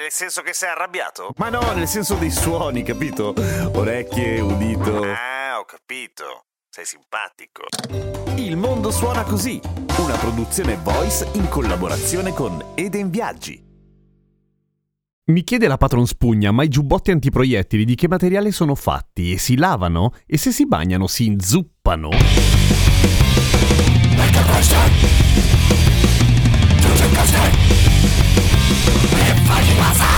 Nel senso che sei arrabbiato? Ma no, nel senso dei suoni, capito? Orecchie, udito. Ah, ho capito. Sei simpatico. Il mondo suona così, una produzione voice in collaborazione con Eden Viaggi. Mi chiede la patron spugna, ma i giubbotti antiproiettili di che materiale sono fatti? E si lavano? E se si bagnano si inzuppano? 技。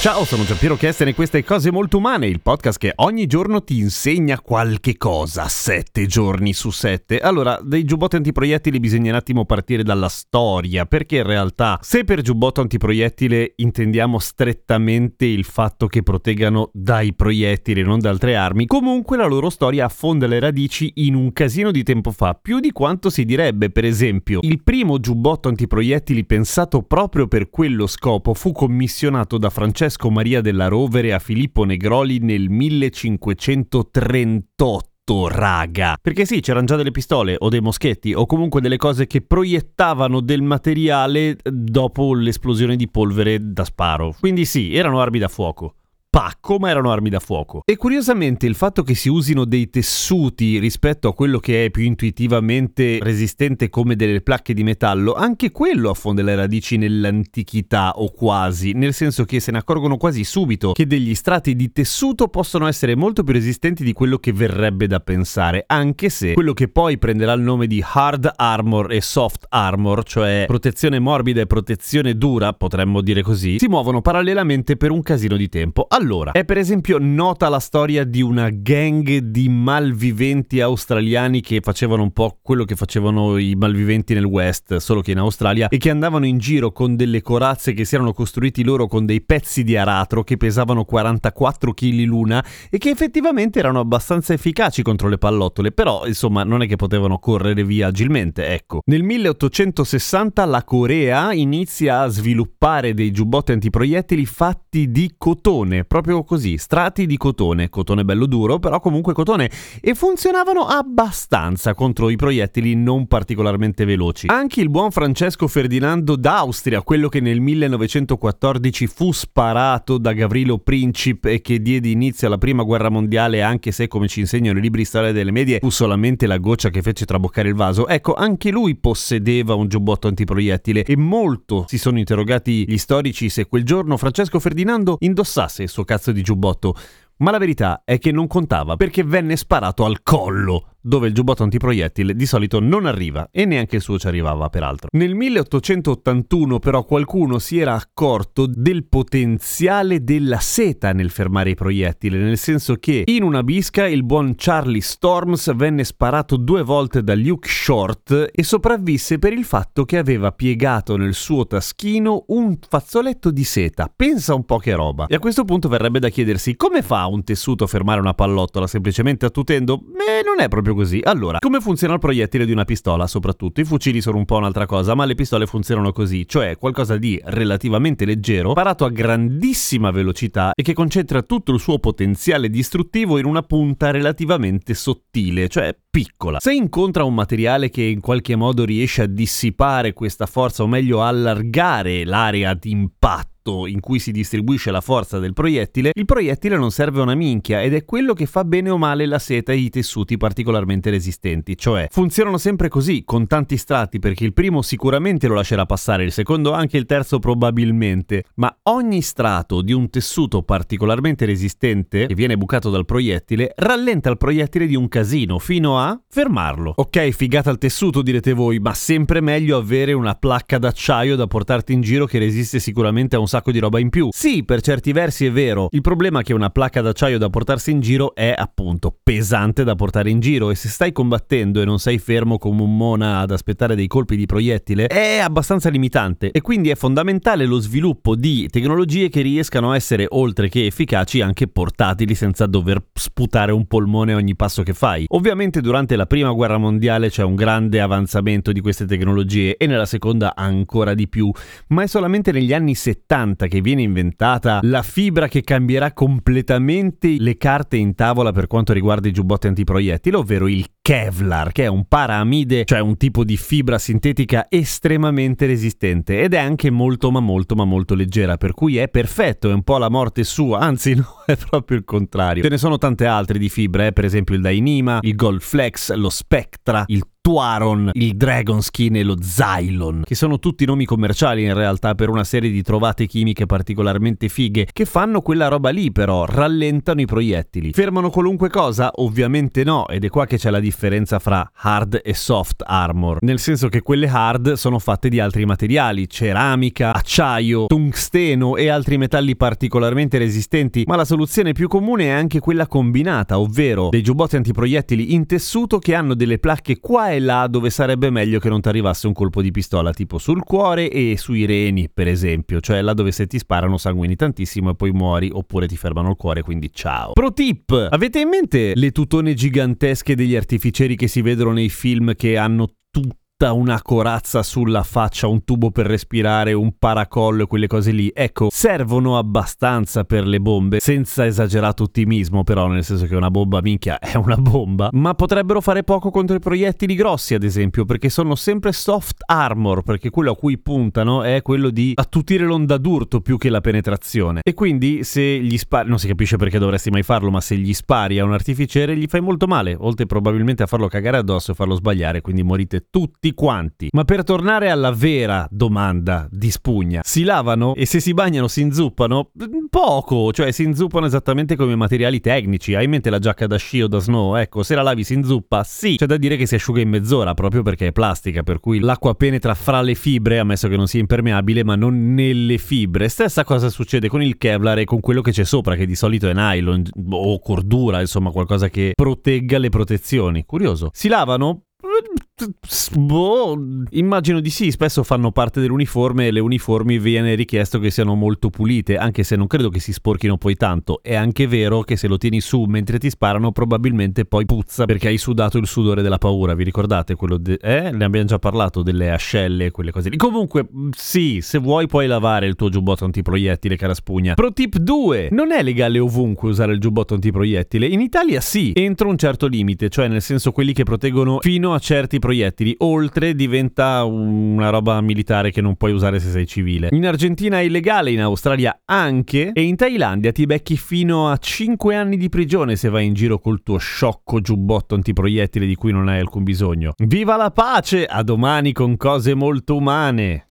Ciao, sono Giampiero Kesten e queste Cose Molto Umane, il podcast che ogni giorno ti insegna qualche cosa, sette giorni su sette. Allora, dei giubbotti antiproiettili bisogna un attimo partire dalla storia, perché in realtà, se per giubbotto antiproiettile intendiamo strettamente il fatto che proteggano dai proiettili, non da altre armi, comunque la loro storia affonda le radici in un casino di tempo fa, più di quanto si direbbe. Per esempio, il primo giubbotto antiproiettili pensato proprio per quello scopo fu commissionato da Francesco Francesco Maria della Rovere a Filippo Negroli nel 1538 raga. Perché sì, c'erano già delle pistole o dei moschetti o comunque delle cose che proiettavano del materiale dopo l'esplosione di polvere da sparo. Quindi sì, erano armi da fuoco pacco, ma erano armi da fuoco. E curiosamente il fatto che si usino dei tessuti rispetto a quello che è più intuitivamente resistente come delle placche di metallo, anche quello affonda le radici nell'antichità o quasi, nel senso che se ne accorgono quasi subito che degli strati di tessuto possono essere molto più resistenti di quello che verrebbe da pensare, anche se quello che poi prenderà il nome di hard armor e soft armor, cioè protezione morbida e protezione dura, potremmo dire così, si muovono parallelamente per un casino di tempo. Allora, è per esempio nota la storia di una gang di malviventi australiani che facevano un po' quello che facevano i malviventi nel West, solo che in Australia, e che andavano in giro con delle corazze che si erano costruiti loro con dei pezzi di aratro che pesavano 44 kg l'una e che effettivamente erano abbastanza efficaci contro le pallottole, però insomma non è che potevano correre via agilmente, ecco. Nel 1860 la Corea inizia a sviluppare dei giubbotti antiproiettili fatti di cotone proprio così, strati di cotone, cotone bello duro, però comunque cotone, e funzionavano abbastanza contro i proiettili non particolarmente veloci. Anche il buon Francesco Ferdinando d'Austria, quello che nel 1914 fu sparato da Gavrilo Princip e che diede inizio alla prima guerra mondiale, anche se come ci insegnano i libri di storia delle medie fu solamente la goccia che fece traboccare il vaso, ecco, anche lui possedeva un giubbotto antiproiettile e molto si sono interrogati gli storici se quel giorno Francesco Ferdinando indossasse il suo cazzo di giubbotto. Ma la verità è che non contava perché venne sparato al collo dove il giubbotto antiproiettile di solito non arriva e neanche il suo ci arrivava peraltro. Nel 1881 però qualcuno si era accorto del potenziale della seta nel fermare i proiettili, nel senso che in una bisca il buon Charlie Storms venne sparato due volte da Luke Short e sopravvisse per il fatto che aveva piegato nel suo taschino un fazzoletto di seta. Pensa un po' che roba. E a questo punto verrebbe da chiedersi come fa un tessuto a fermare una pallottola semplicemente attutendo? Beh, non è proprio proprio così. Allora, come funziona il proiettile di una pistola? Soprattutto i fucili sono un po' un'altra cosa, ma le pistole funzionano così, cioè qualcosa di relativamente leggero, parato a grandissima velocità e che concentra tutto il suo potenziale distruttivo in una punta relativamente sottile, cioè piccola. Se incontra un materiale che in qualche modo riesce a dissipare questa forza, o meglio allargare l'area di impatto, in cui si distribuisce la forza del proiettile, il proiettile non serve una minchia ed è quello che fa bene o male la seta e i tessuti particolarmente resistenti, cioè funzionano sempre così, con tanti strati, perché il primo sicuramente lo lascerà passare, il secondo anche, il terzo probabilmente, ma ogni strato di un tessuto particolarmente resistente, che viene bucato dal proiettile, rallenta il proiettile di un casino fino a fermarlo. Ok, figata il tessuto direte voi, ma sempre meglio avere una placca d'acciaio da portarti in giro che resiste sicuramente a un sacco di roba in più. Sì, per certi versi è vero. Il problema è che una placca d'acciaio da portarsi in giro è appunto pesante da portare in giro e se stai combattendo e non sei fermo come un mona ad aspettare dei colpi di proiettile è abbastanza limitante e quindi è fondamentale lo sviluppo di tecnologie che riescano a essere oltre che efficaci anche portatili senza dover sputare un polmone ogni passo che fai. Ovviamente durante la prima guerra mondiale c'è un grande avanzamento di queste tecnologie e nella seconda ancora di più, ma è solamente negli anni 70 che viene inventata la fibra che cambierà completamente le carte in tavola per quanto riguarda i giubbotti antiproiettili, ovvero il Kevlar, che è un paraamide, cioè un tipo di fibra sintetica estremamente resistente ed è anche molto ma molto ma molto leggera, per cui è perfetto, è un po' la morte sua, anzi no, è proprio il contrario. Ce ne sono tante altre di fibra, eh? per esempio il Dainima, il Gold Flex, lo Spectra, il Tuaron, il Dragon Skin e lo Xylon, che sono tutti nomi commerciali in realtà per una serie di trovate chimiche particolarmente fighe che fanno quella roba lì però, rallentano i proiettili. Fermano qualunque cosa? Ovviamente no, ed è qua che c'è la differenza fra hard e soft armor, nel senso che quelle hard sono fatte di altri materiali, ceramica, acciaio, tungsteno e altri metalli particolarmente resistenti, ma la soluzione più comune è anche quella combinata, ovvero dei giubbotti antiproiettili in tessuto che hanno delle placche qua e là dove sarebbe meglio che non ti arrivasse un colpo di pistola, tipo sul cuore e sui reni, per esempio, cioè là dove se ti sparano sanguini tantissimo e poi muori oppure ti fermano il cuore, quindi ciao. Pro tip! Avete in mente le tutone gigantesche degli artificieri che si vedono nei film che hanno tutto una corazza sulla faccia, un tubo per respirare, un paracollo e quelle cose lì. Ecco, servono abbastanza per le bombe, senza esagerato ottimismo però, nel senso che una bomba minchia è una bomba, ma potrebbero fare poco contro i proiettili grossi, ad esempio, perché sono sempre soft armor, perché quello a cui puntano è quello di attutire l'onda d'urto più che la penetrazione. E quindi se gli spari, non si capisce perché dovresti mai farlo, ma se gli spari a un artificiere gli fai molto male, oltre probabilmente a farlo cagare addosso e farlo sbagliare, quindi morite tutti quanti. Ma per tornare alla vera domanda di spugna, si lavano e se si bagnano si inzuppano? Poco, cioè si inzuppano esattamente come materiali tecnici. Hai in mente la giacca da sci o da snow? Ecco, se la lavi si inzuppa? Sì. C'è da dire che si asciuga in mezz'ora proprio perché è plastica, per cui l'acqua penetra fra le fibre, ammesso che non sia impermeabile, ma non nelle fibre. Stessa cosa succede con il Kevlar e con quello che c'è sopra, che di solito è nylon o cordura, insomma, qualcosa che protegga le protezioni. Curioso. Si lavano? Boh, immagino di sì, spesso fanno parte dell'uniforme e le uniformi viene richiesto che siano molto pulite, anche se non credo che si sporchino poi tanto. È anche vero che se lo tieni su mentre ti sparano probabilmente poi puzza perché hai sudato il sudore della paura, vi ricordate quello de- eh? Ne abbiamo già parlato delle ascelle e quelle cose lì. Comunque, sì, se vuoi puoi lavare il tuo giubbotto antiproiettile cara spugna. Pro tip 2, non è legale ovunque usare il giubbotto antiproiettile. In Italia sì, entro un certo limite, cioè nel senso quelli che proteggono fino a certi proiettili proiettili, oltre diventa una roba militare che non puoi usare se sei civile. In Argentina è illegale, in Australia anche, e in Thailandia ti becchi fino a 5 anni di prigione se vai in giro col tuo sciocco giubbotto antiproiettile di cui non hai alcun bisogno. Viva la pace! A domani con cose molto umane!